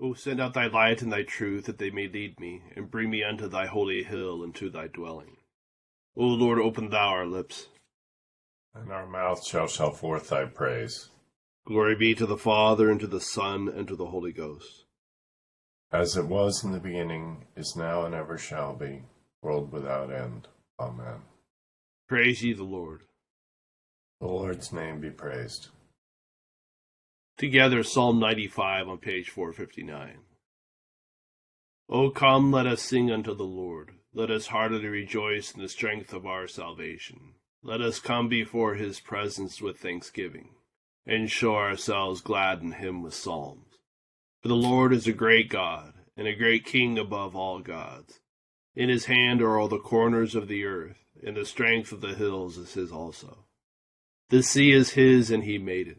O send out thy light and thy truth, that they may lead me, and bring me unto thy holy hill and to thy dwelling. O Lord, open thou our lips. And our mouth shall shout forth thy praise. Glory be to the Father, and to the Son, and to the Holy Ghost. As it was in the beginning, is now, and ever shall be, world without end. Amen. Praise ye the Lord. The Lord's name be praised. Together, Psalm 95 on page 459. O come, let us sing unto the Lord. Let us heartily rejoice in the strength of our salvation. Let us come before his presence with thanksgiving, and show ourselves glad in him with psalms. For the Lord is a great God, and a great King above all gods. In his hand are all the corners of the earth, and the strength of the hills is his also. The sea is his, and he made it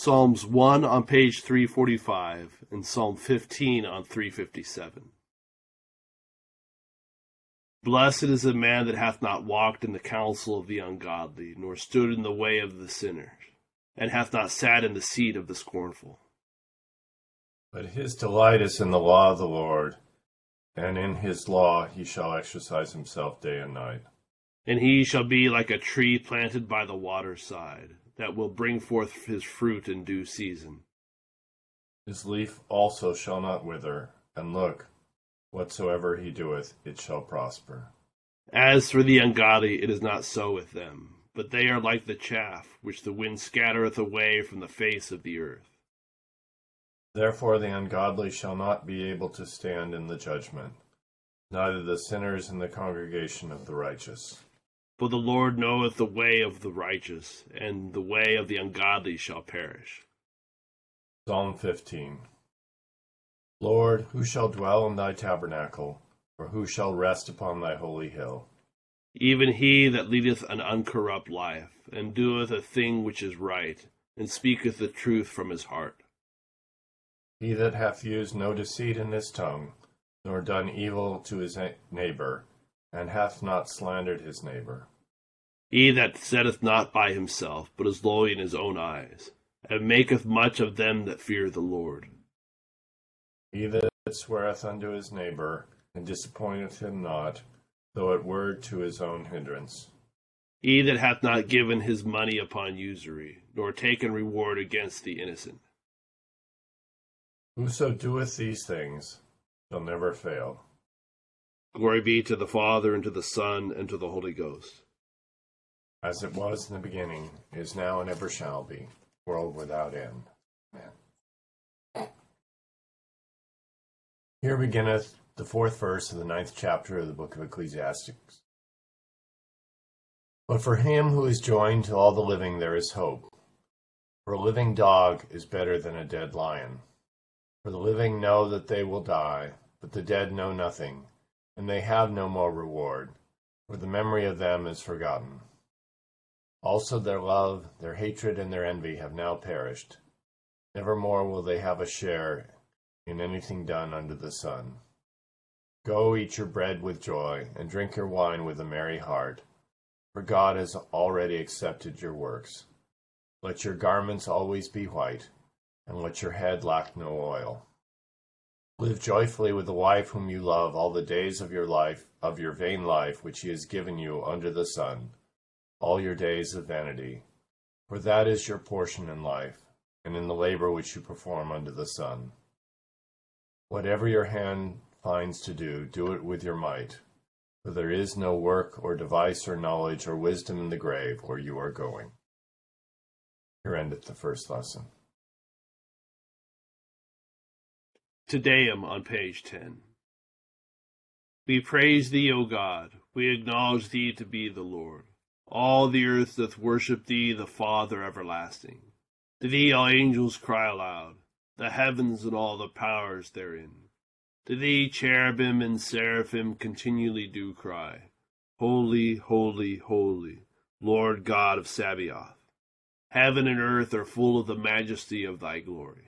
Psalms 1 on page 345 and Psalm 15 on 357. Blessed is the man that hath not walked in the counsel of the ungodly, nor stood in the way of the sinners, and hath not sat in the seat of the scornful. But his delight is in the law of the Lord, and in his law he shall exercise himself day and night. And he shall be like a tree planted by the waterside that will bring forth his fruit in due season. His leaf also shall not wither, and look, whatsoever he doeth, it shall prosper. As for the ungodly, it is not so with them, but they are like the chaff which the wind scattereth away from the face of the earth. Therefore the ungodly shall not be able to stand in the judgment, neither the sinners in the congregation of the righteous. For the Lord knoweth the way of the righteous, and the way of the ungodly shall perish. Psalm 15 Lord, who shall dwell in thy tabernacle, or who shall rest upon thy holy hill? Even he that leadeth an uncorrupt life, and doeth a thing which is right, and speaketh the truth from his heart. He that hath used no deceit in his tongue, nor done evil to his neighbor, and hath not slandered his neighbor. He that setteth not by himself, but is lowly in his own eyes, and maketh much of them that fear the Lord. He that sweareth unto his neighbor, and disappointeth him not, though it were to his own hindrance. He that hath not given his money upon usury, nor taken reward against the innocent. Whoso doeth these things shall never fail. Glory be to the Father, and to the Son, and to the Holy Ghost. As it was in the beginning, is now, and ever shall be, world without end. Amen. Here beginneth the fourth verse of the ninth chapter of the book of Ecclesiastes. But for him who is joined to all the living there is hope. For a living dog is better than a dead lion. For the living know that they will die, but the dead know nothing and they have no more reward, for the memory of them is forgotten. Also their love, their hatred, and their envy have now perished. Never more will they have a share in anything done under the sun. Go eat your bread with joy, and drink your wine with a merry heart, for God has already accepted your works. Let your garments always be white, and let your head lack no oil. Live joyfully with the wife whom you love all the days of your life, of your vain life, which he has given you under the sun, all your days of vanity. For that is your portion in life, and in the labor which you perform under the sun. Whatever your hand finds to do, do it with your might. For there is no work or device or knowledge or wisdom in the grave where you are going. Here endeth the first lesson. Te Deum on page 10. We praise thee, O God. We acknowledge thee to be the Lord. All the earth doth worship thee, the Father everlasting. To thee all angels cry aloud, the heavens and all the powers therein. To thee cherubim and seraphim continually do cry, Holy, holy, holy, Lord God of Sabaoth. Heaven and earth are full of the majesty of thy glory.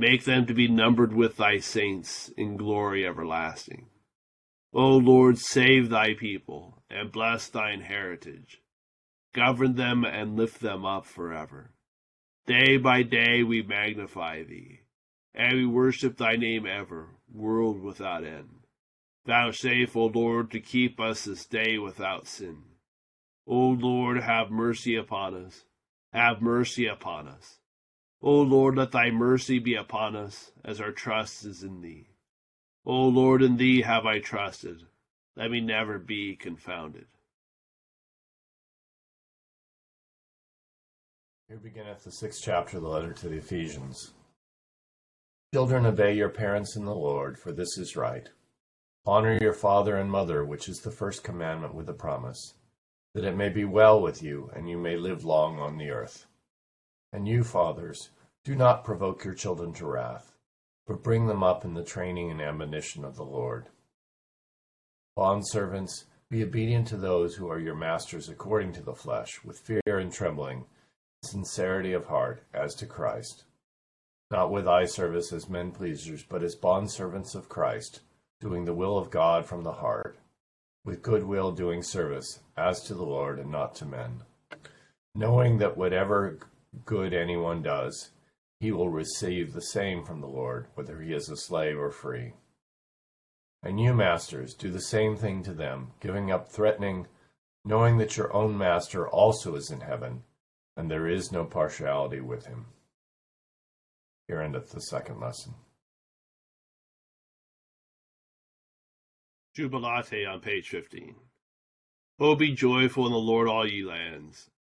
Make them to be numbered with thy saints in glory everlasting. O Lord, save thy people, and bless thine heritage. Govern them and lift them up forever. Day by day we magnify thee, and we worship thy name ever, world without end. Vouchsafe, O Lord, to keep us this day without sin. O Lord, have mercy upon us. Have mercy upon us. O Lord, let thy mercy be upon us, as our trust is in thee. O Lord, in thee have I trusted. Let me never be confounded. Here beginneth the sixth chapter of the letter to the Ephesians. Children, obey your parents in the Lord, for this is right. Honor your father and mother, which is the first commandment with a promise, that it may be well with you, and you may live long on the earth. And you, fathers, do not provoke your children to wrath, but bring them up in the training and admonition of the Lord. Bondservants, be obedient to those who are your masters according to the flesh, with fear and trembling, sincerity of heart, as to Christ. Not with eye service as men pleasers, but as bondservants of Christ, doing the will of God from the heart, with good will doing service, as to the Lord and not to men, knowing that whatever good anyone does, he will receive the same from the Lord, whether he is a slave or free. And you, masters, do the same thing to them, giving up threatening, knowing that your own master also is in heaven, and there is no partiality with him. Here endeth the second lesson. Jubilate on page 15. O be joyful in the Lord, all ye lands.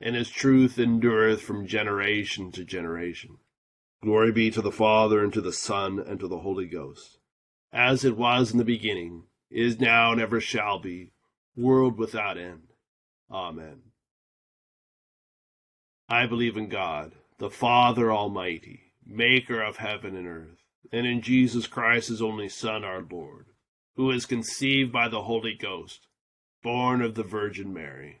and his truth endureth from generation to generation. Glory be to the Father, and to the Son, and to the Holy Ghost, as it was in the beginning, is now, and ever shall be, world without end. Amen. I believe in God, the Father Almighty, maker of heaven and earth, and in Jesus Christ, his only Son, our Lord, who was conceived by the Holy Ghost, born of the Virgin Mary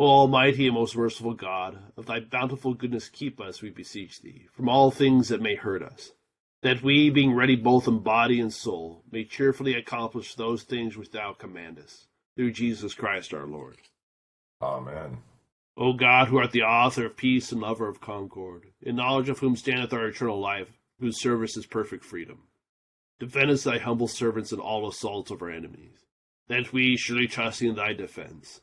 O Almighty and most merciful God, of thy bountiful goodness keep us, we beseech thee, from all things that may hurt us that we, being ready both in body and soul, may cheerfully accomplish those things which thou commandest, through Jesus Christ our Lord. Amen. O God, who art the author of peace and lover of concord, in knowledge of whom standeth our eternal life, whose service is perfect freedom, defend us thy humble servants in all assaults of our enemies, that we, surely trusting in thy defense,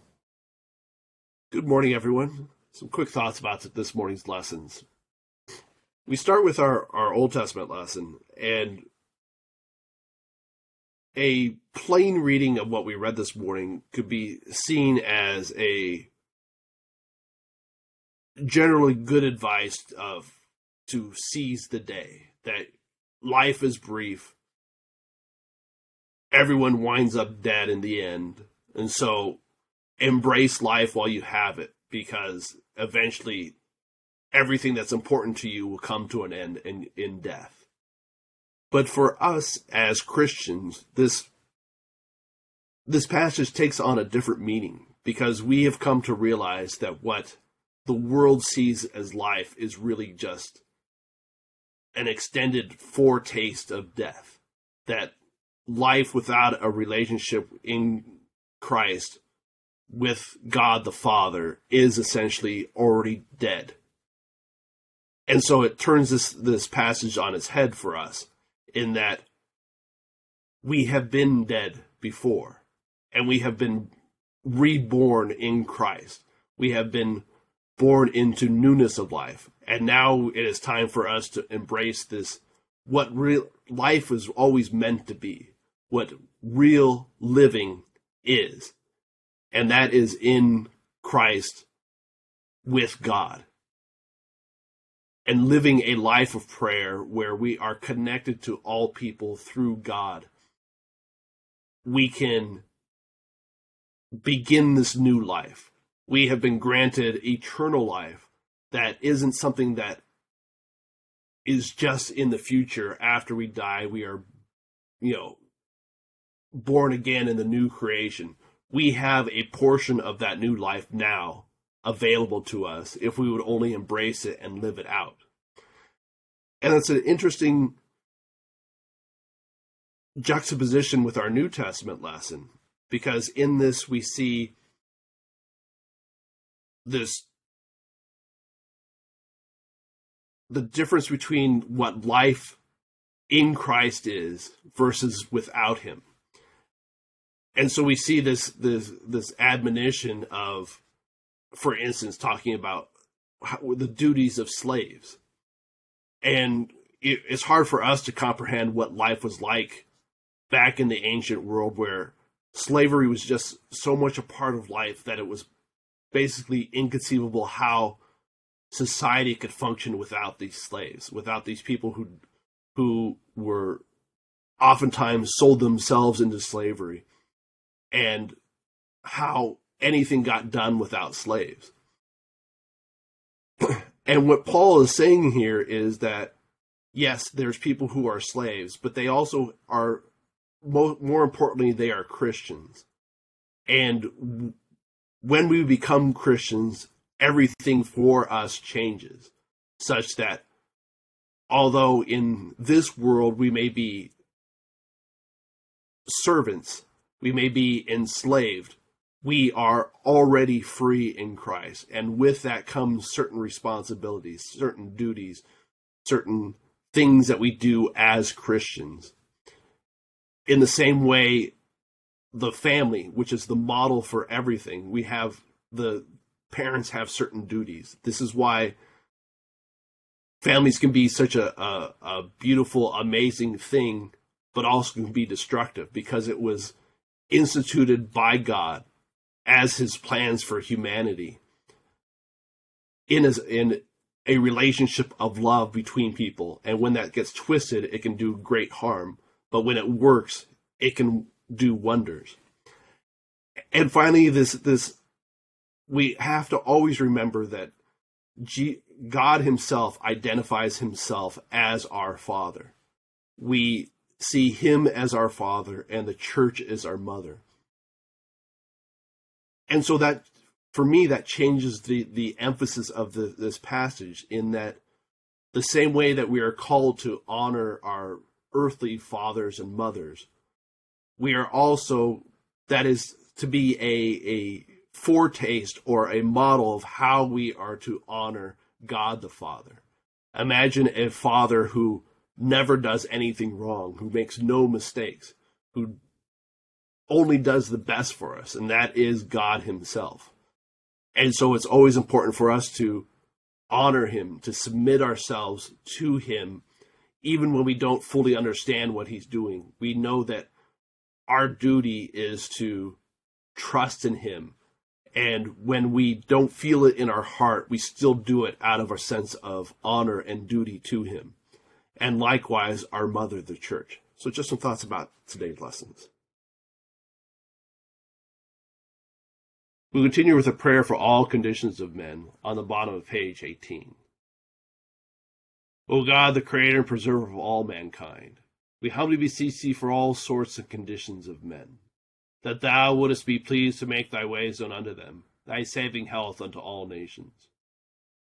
Good morning, everyone. Some quick thoughts about this morning's lessons we start with our, our Old Testament lesson, and a plain reading of what we read this morning could be seen as a generally good advice of to seize the day that life is brief everyone winds up dead in the end and so embrace life while you have it because eventually everything that's important to you will come to an end in, in death. But for us as Christians, this this passage takes on a different meaning because we have come to realize that what the world sees as life is really just an extended foretaste of death. That life without a relationship in Christ with God the Father is essentially already dead and so it turns this this passage on its head for us in that we have been dead before and we have been reborn in Christ. We have been born into newness of life. And now it is time for us to embrace this what real life is always meant to be, what real living is. And that is in Christ with God and living a life of prayer where we are connected to all people through God, we can begin this new life. We have been granted eternal life that isn't something that is just in the future after we die. We are, you know, born again in the new creation. We have a portion of that new life now available to us if we would only embrace it and live it out. And it's an interesting juxtaposition with our New Testament lesson because in this we see this the difference between what life in Christ is versus without him. And so we see this this this admonition of for instance, talking about how, the duties of slaves. And it, it's hard for us to comprehend what life was like back in the ancient world where slavery was just so much a part of life that it was basically inconceivable how society could function without these slaves, without these people who who were oftentimes sold themselves into slavery and how anything got done without slaves. and what Paul is saying here is that yes, there's people who are slaves, but they also are more, importantly, they are Christians. And when we become Christians, everything for us changes, such that although in this world we may be servants, we may be enslaved, we are already free in Christ. And with that comes certain responsibilities, certain duties, certain things that we do as Christians. In the same way, the family, which is the model for everything, we have the parents have certain duties. This is why families can be such a, a, a beautiful, amazing thing, but also can be destructive because it was instituted by God as his plans for humanity in his, in a relationship of love between people. And when that gets twisted it can do great harm. But when it works it can do wonders. And finally this this we have to always remember that G, God himself identifies himself as our father. We see him as our father and the church as our mother. And so that for me that changes the the emphasis of the, this passage in that the same way that we are called to honor our earthly fathers and mothers we are also that is to be a a foretaste or a model of how we are to honor God the Father. Imagine a father who never does anything wrong who makes no mistakes who only does the best for us, and that is God Himself. And so it's always important for us to honor Him, to submit ourselves to Him, even when we don't fully understand what He's doing. We know that our duty is to trust in Him. And when we don't feel it in our heart, we still do it out of our sense of honor and duty to Him. And likewise, our mother, the church. So, just some thoughts about today's lessons. We continue with a prayer for all conditions of men on the bottom of page 18. O God, the creator and preserver of all mankind, we humbly beseech thee for all sorts and conditions of men, that thou wouldest be pleased to make thy ways known unto them, thy saving health unto all nations.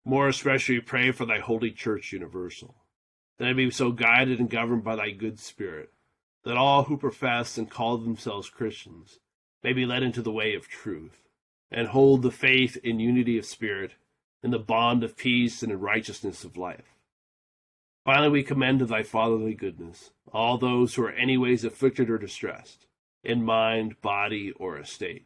More especially we pray for thy holy church universal, that it be so guided and governed by thy good spirit, that all who profess and call themselves Christians may be led into the way of truth and hold the faith in unity of spirit, in the bond of peace and in righteousness of life. Finally, we commend to thy fatherly goodness all those who are anyways afflicted or distressed, in mind, body, or estate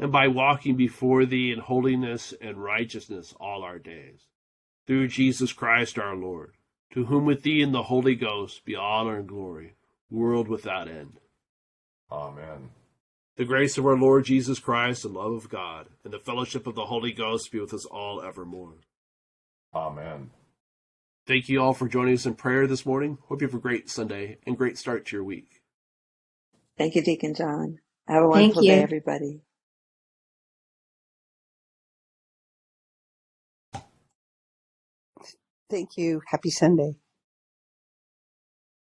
and by walking before thee in holiness and righteousness all our days. Through Jesus Christ our Lord, to whom with thee and the Holy Ghost be honor and glory, world without end. Amen. The grace of our Lord Jesus Christ, the love of God, and the fellowship of the Holy Ghost be with us all evermore. Amen. Thank you all for joining us in prayer this morning. Hope you have a great Sunday and great start to your week. Thank you, Deacon John. Have a Thank wonderful day, everybody. Thank you. Happy Sunday.